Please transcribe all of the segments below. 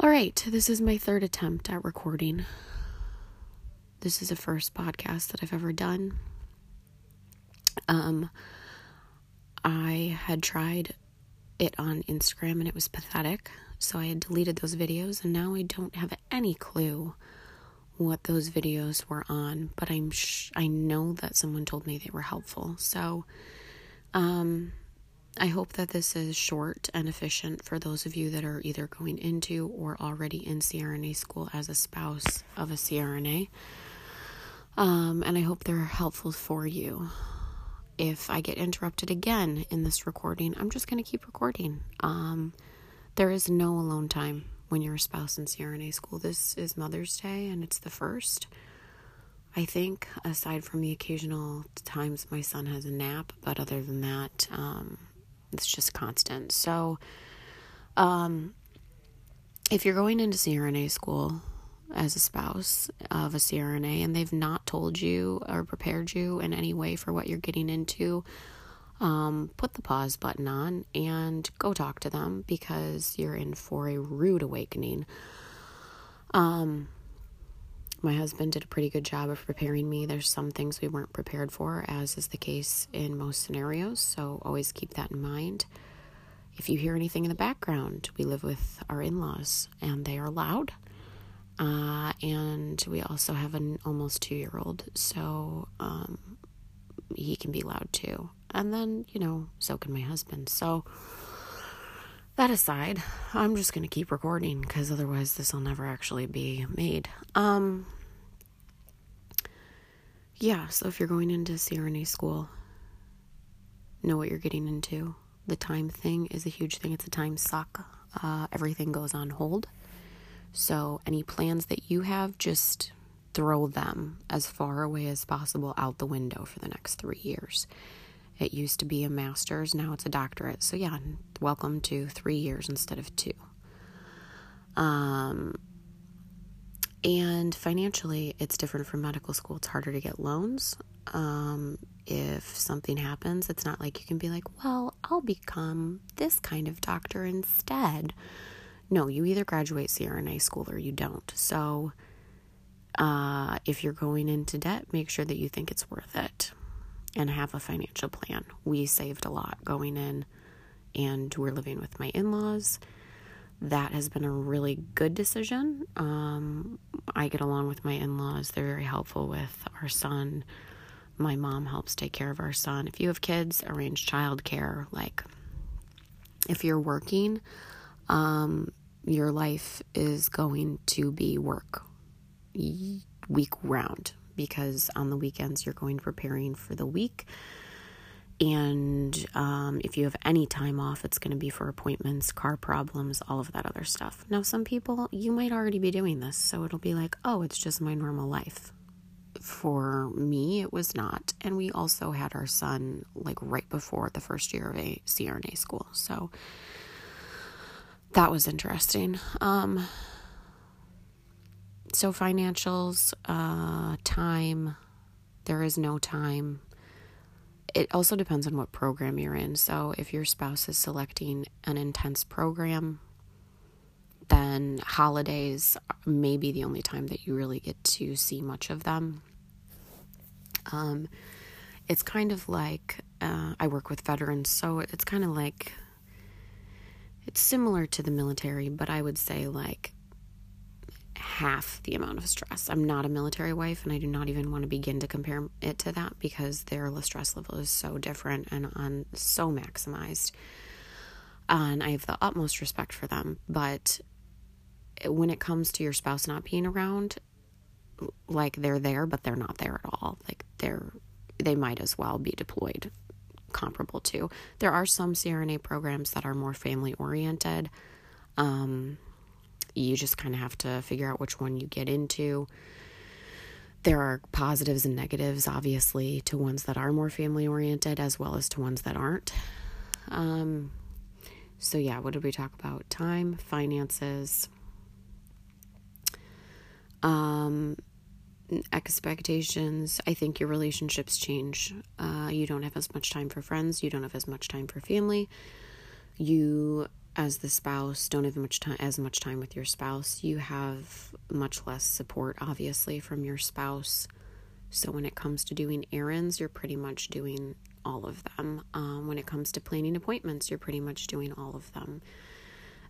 All right, this is my third attempt at recording. This is the first podcast that I've ever done. Um, I had tried it on Instagram and it was pathetic, so I had deleted those videos, and now I don't have any clue what those videos were on. But I'm sh- I know that someone told me they were helpful, so um, I hope that this is short and efficient for those of you that are either going into or already in CRNA school as a spouse of a CRNA. Um, and I hope they're helpful for you. If I get interrupted again in this recording, I'm just going to keep recording. Um, there is no alone time when you're a spouse in CRNA school. This is Mother's Day and it's the first. I think, aside from the occasional times my son has a nap, but other than that, um, it's just constant. So, um, if you're going into CRNA school as a spouse of a CRNA and they've not told you or prepared you in any way for what you're getting into, um, put the pause button on and go talk to them because you're in for a rude awakening. Um, my husband did a pretty good job of preparing me. There's some things we weren't prepared for, as is the case in most scenarios, so always keep that in mind. If you hear anything in the background, we live with our in laws and they are loud. Uh, and we also have an almost two year old, so um, he can be loud too. And then, you know, so can my husband. So, that aside, I'm just going to keep recording because otherwise this will never actually be made. Um Yeah, so if you're going into CRNA school, know what you're getting into. The time thing is a huge thing. It's a time suck. Uh, everything goes on hold. So any plans that you have, just throw them as far away as possible out the window for the next three years. It used to be a master's, now it's a doctorate. So, yeah, welcome to three years instead of two. Um, and financially, it's different from medical school. It's harder to get loans. Um, if something happens, it's not like you can be like, well, I'll become this kind of doctor instead. No, you either graduate CRNA school or you don't. So, uh, if you're going into debt, make sure that you think it's worth it and have a financial plan. We saved a lot going in, and we're living with my in laws. That has been a really good decision. Um, I get along with my in laws, they're very helpful with our son. My mom helps take care of our son. If you have kids, arrange childcare. Like, if you're working, um, your life is going to be work week round because on the weekends you're going preparing for the week. And um, if you have any time off, it's going to be for appointments, car problems, all of that other stuff. Now, some people, you might already be doing this, so it'll be like, oh, it's just my normal life. For me, it was not. And we also had our son like right before the first year of a CRNA school. So that was interesting. Um, so, financials, uh, time, there is no time. It also depends on what program you're in. So, if your spouse is selecting an intense program, then holidays may be the only time that you really get to see much of them. Um, it's kind of like uh, I work with veterans, so it's kind of like it's similar to the military, but I would say like half the amount of stress. I'm not a military wife, and I do not even want to begin to compare it to that because their stress level is so different and on so maximized. And I have the utmost respect for them, but when it comes to your spouse not being around, like they're there, but they're not there at all. Like they're they might as well be deployed comparable to. There are some CRNA programs that are more family oriented. Um, you just kind of have to figure out which one you get into. There are positives and negatives, obviously, to ones that are more family oriented as well as to ones that aren't. Um, so, yeah, what did we talk about? Time, finances, um, expectations. I think your relationships change. Uh, you don't have as much time for friends, you don't have as much time for family. You as the spouse don't have much time as much time with your spouse, you have much less support obviously from your spouse. So when it comes to doing errands, you're pretty much doing all of them. Um, when it comes to planning appointments, you're pretty much doing all of them.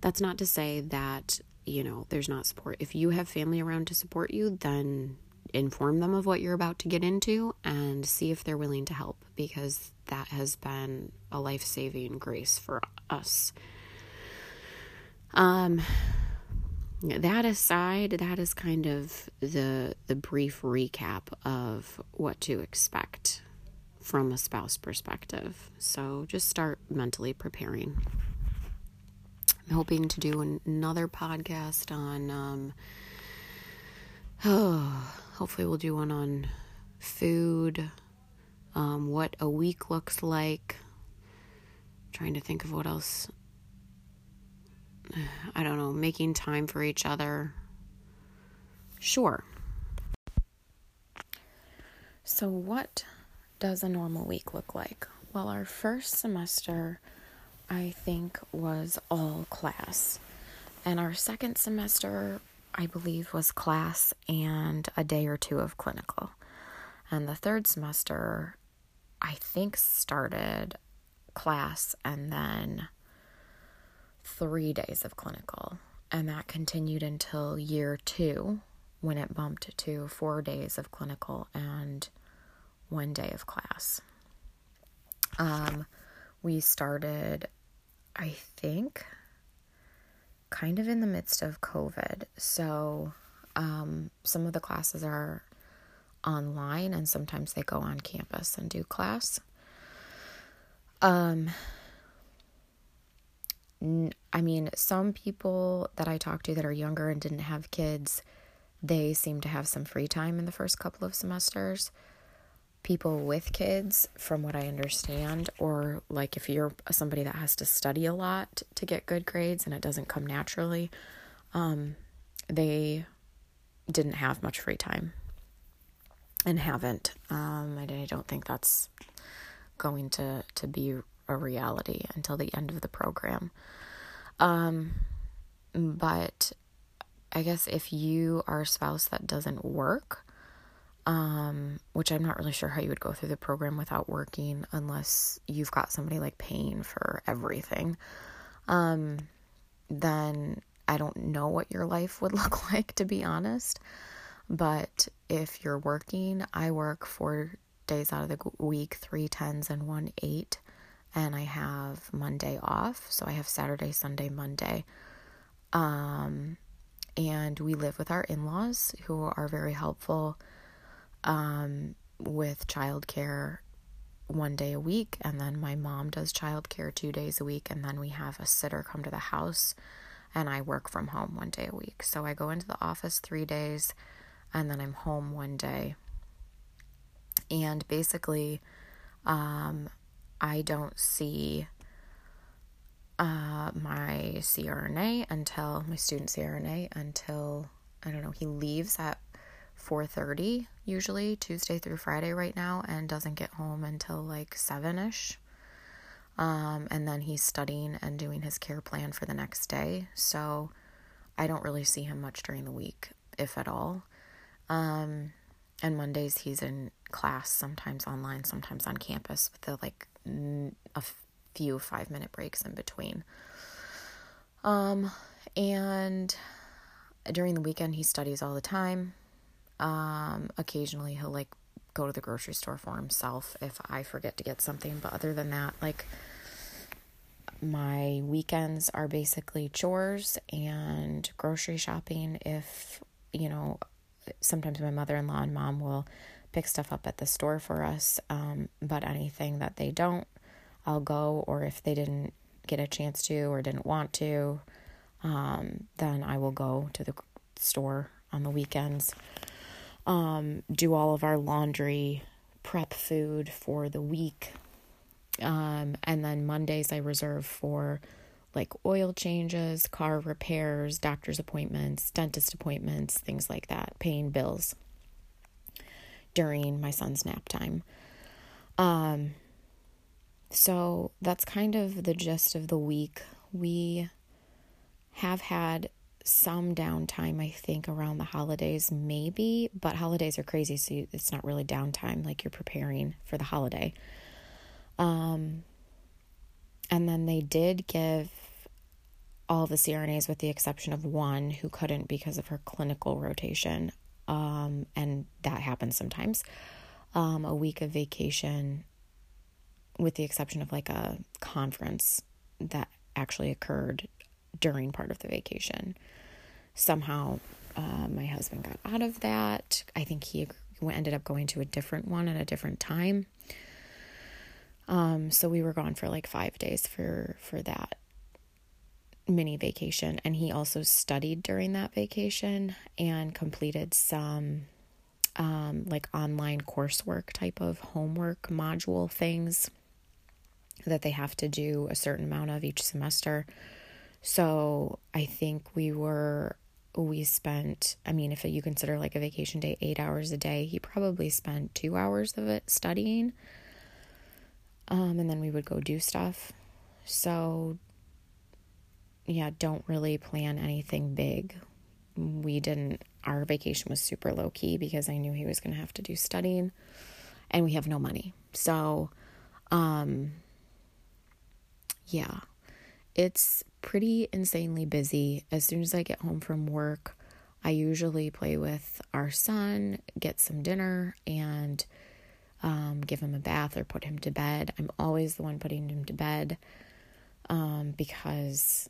That's not to say that, you know, there's not support. If you have family around to support you, then inform them of what you're about to get into and see if they're willing to help because that has been a life saving grace for us. Um, that aside, that is kind of the the brief recap of what to expect from a spouse perspective. So just start mentally preparing. I'm hoping to do another podcast on um, oh, hopefully we'll do one on food, um, what a week looks like. Trying to think of what else I don't know, making time for each other. Sure. So, what does a normal week look like? Well, our first semester, I think, was all class. And our second semester, I believe, was class and a day or two of clinical. And the third semester, I think, started class and then three days of clinical. And that continued until year two when it bumped to four days of clinical and one day of class. Um, we started, I think, kind of in the midst of COVID. So um, some of the classes are online and sometimes they go on campus and do class. Um, I mean, some people that I talk to that are younger and didn't have kids, they seem to have some free time in the first couple of semesters. People with kids, from what I understand, or like if you're somebody that has to study a lot to get good grades and it doesn't come naturally, um, they didn't have much free time and haven't. Um, I don't think that's going to, to be a reality until the end of the program. Um, but I guess if you are a spouse that doesn't work, um, which I'm not really sure how you would go through the program without working unless you've got somebody like paying for everything, um, then I don't know what your life would look like, to be honest. But if you're working, I work four days out of the week, three tens and one eight and I have Monday off. So I have Saturday, Sunday, Monday. Um, and we live with our in laws who are very helpful um, with childcare one day a week. And then my mom does childcare two days a week. And then we have a sitter come to the house and I work from home one day a week. So I go into the office three days and then I'm home one day. And basically, um, I don't see uh, my CRNA until my student CRNA until I don't know he leaves at 4:30 usually Tuesday through Friday right now and doesn't get home until like 7ish. Um, and then he's studying and doing his care plan for the next day. So I don't really see him much during the week, if at all. Um, and Mondays he's in class, sometimes online, sometimes on campus with the like a few five minute breaks in between. Um, and during the weekend, he studies all the time. Um, occasionally, he'll like go to the grocery store for himself if I forget to get something. But other than that, like my weekends are basically chores and grocery shopping. If you know, sometimes my mother in law and mom will pick stuff up at the store for us. Um, but anything that they don't, I'll go, or if they didn't get a chance to or didn't want to, um, then I will go to the store on the weekends. Um, do all of our laundry, prep food for the week. Um, and then Mondays I reserve for like oil changes, car repairs, doctor's appointments, dentist appointments, things like that, paying bills during my son's nap time. Um, so that's kind of the gist of the week. we have had some downtime, I think, around the holidays, maybe, but holidays are crazy, so it's not really downtime, like you're preparing for the holiday. Um, and then they did give all the CRNAs, with the exception of one who couldn't because of her clinical rotation, um, and that happens sometimes, um, a week of vacation, with the exception of like a conference that actually occurred during part of the vacation. Somehow, uh, my husband got out of that. I think he ended up going to a different one at a different time. Um, so we were gone for like five days for for that mini vacation, and he also studied during that vacation and completed some um, like online coursework type of homework module things that they have to do a certain amount of each semester. So I think we were we spent I mean if you consider like a vacation day 8 hours a day, he probably spent 2 hours of it studying. Um and then we would go do stuff. So yeah, don't really plan anything big. We didn't our vacation was super low key because I knew he was going to have to do studying and we have no money. So um yeah, it's pretty insanely busy. As soon as I get home from work, I usually play with our son, get some dinner, and um, give him a bath or put him to bed. I'm always the one putting him to bed um, because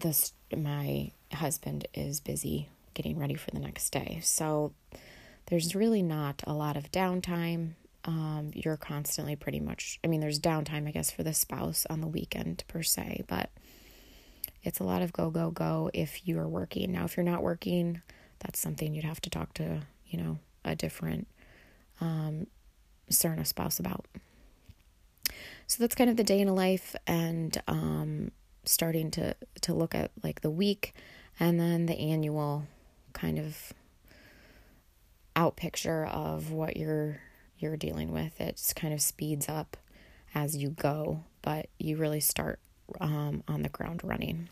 this my husband is busy getting ready for the next day. So there's really not a lot of downtime um, you're constantly pretty much, I mean, there's downtime, I guess, for the spouse on the weekend per se, but it's a lot of go, go, go if you are working. Now, if you're not working, that's something you'd have to talk to, you know, a different um, CRNA spouse about. So that's kind of the day in a life and um, starting to, to look at like the week and then the annual kind of out picture of what you're you're dealing with. It just kind of speeds up as you go, but you really start um, on the ground running.